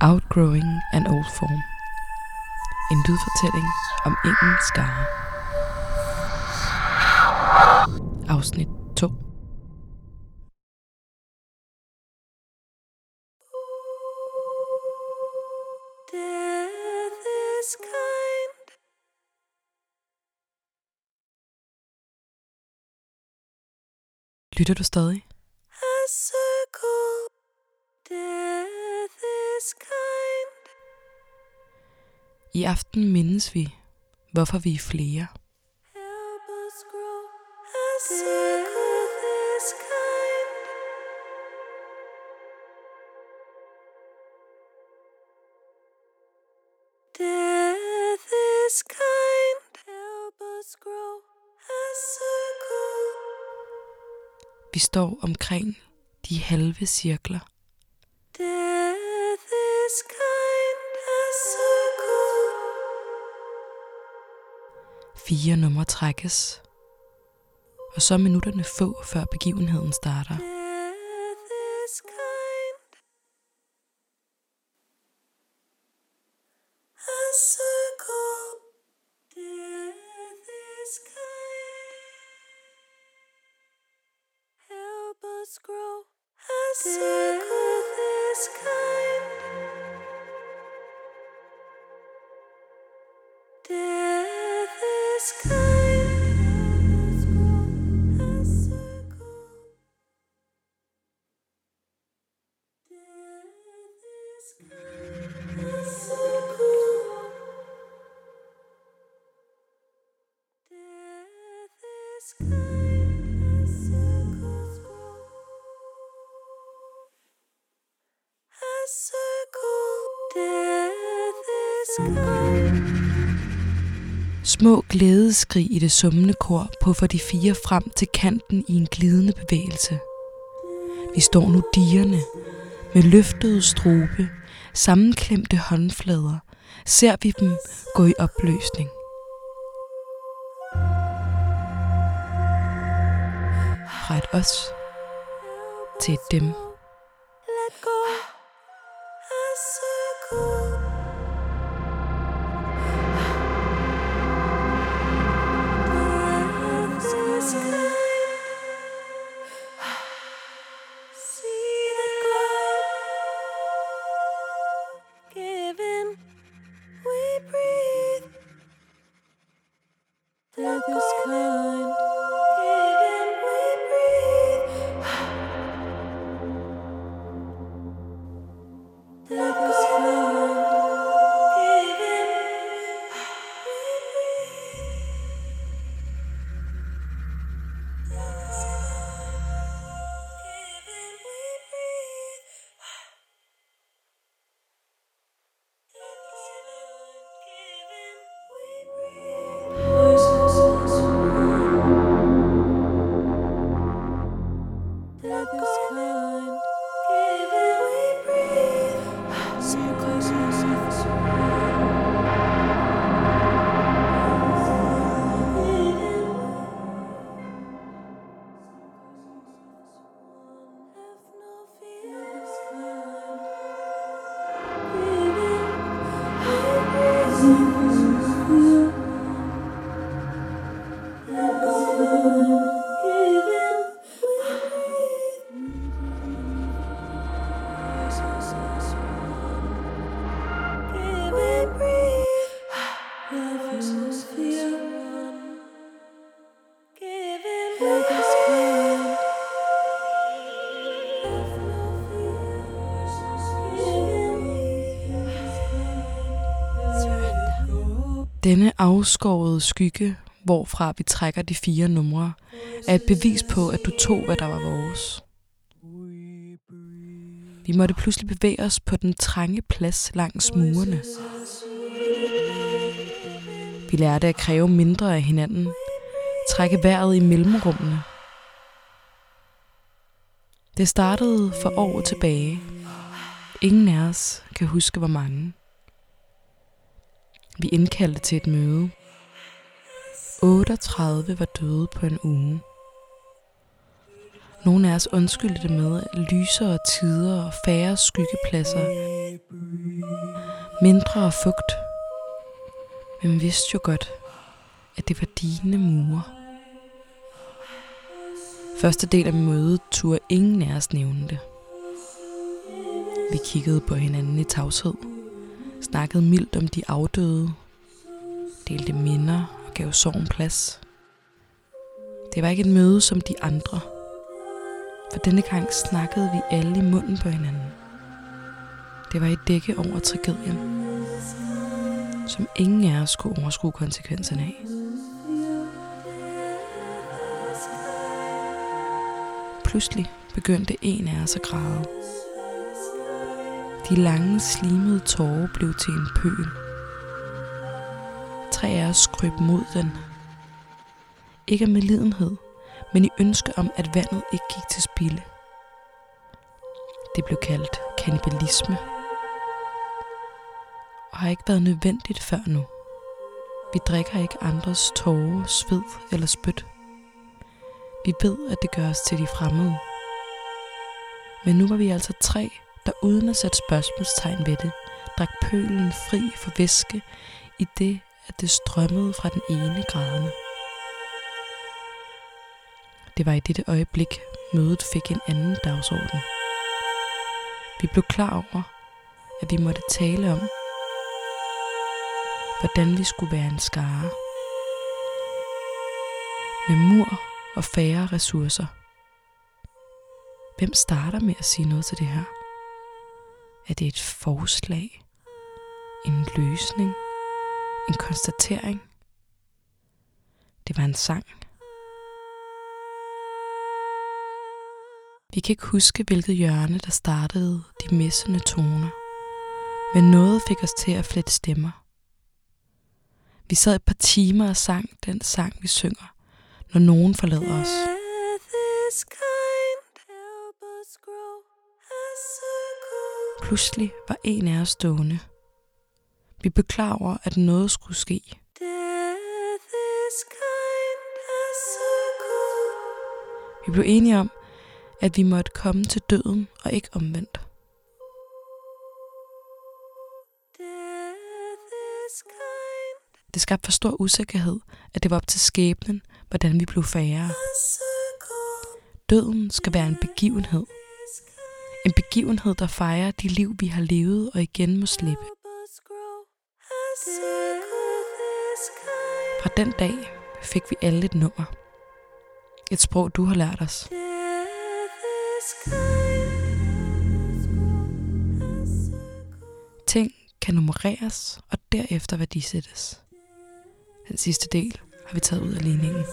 Outgrowing an Old Form. En lydfortælling om ingen skare. Afsnit 2. Death is kind. Lytter du stadig? I aften mindes vi, hvorfor vi er flere. Death is kind. Help us grow. A circle. Vi står omkring de halve cirkler. Fire numre trækkes. Og så er minutterne få, før begivenheden starter. Death is kind. Help us grow. A circle kind. Death circle. Death is kind. Små glædeskrig i det summende kor puffer de fire frem til kanten i en glidende bevægelse. Vi står nu dierne med løftede strobe, sammenklemte håndflader, ser vi dem gå i opløsning. Fra et os til et dem. Death is Denne afskårede skygge, hvorfra vi trækker de fire numre, er et bevis på, at du tog, hvad der var vores. Vi måtte pludselig bevæge os på den trange plads langs murene. Vi lærte at kræve mindre af hinanden, trække vejret i mellemrummene. Det startede for år tilbage. Ingen af os kan huske, hvor mange. Vi indkaldte til et møde. 38 var døde på en uge. Nogle af os undskyldte det med lysere tider og færre skyggepladser. Mindre og fugt. Men vi vidste jo godt, at det var dine mure. Første del af mødet turde ingen af os nævne det. Vi kiggede på hinanden i tavshed, snakkede mildt om de afdøde, delte minder og gav sorgen plads. Det var ikke et møde som de andre, for denne gang snakkede vi alle i munden på hinanden. Det var et dække over tragedien, som ingen af os kunne overskue konsekvenserne af. Pludselig begyndte en af os at græde. De lange, slimede tårer blev til en pøl. Tre af os skrøb mod den. Ikke af medlidenhed, men i ønske om, at vandet ikke gik til spilde. Det blev kaldt kanibalisme. Og har ikke været nødvendigt før nu. Vi drikker ikke andres tårer, sved eller spyt. Vi ved, at det gør os til de fremmede. Men nu var vi altså tre, der uden at sætte spørgsmålstegn ved det, drak pølen fri for væske i det, at det strømmede fra den ene grædende. Det var i dette øjeblik, mødet fik en anden dagsorden. Vi blev klar over, at vi måtte tale om, hvordan vi skulle være en skare. Med mur og færre ressourcer. Hvem starter med at sige noget til det her? Er det et forslag? En løsning? En konstatering? Det var en sang. Vi kan ikke huske, hvilket hjørne, der startede de messende toner. Men noget fik os til at flette stemmer. Vi sad et par timer og sang den sang, vi synger, når nogen forlader os. Pludselig var en af os stående. Vi over, at noget skulle ske. Vi blev enige om, at vi måtte komme til døden og ikke omvendt. Det skabte for stor usikkerhed, at det var op til skæbnen, hvordan vi blev færre. Døden skal være en begivenhed. En begivenhed, der fejrer de liv, vi har levet og igen må slippe. Fra den dag fik vi alle et nummer. Et sprog, du har lært os. Ting kan nummereres og derefter værdisættes. Den sidste del har vi taget ud af ligningen.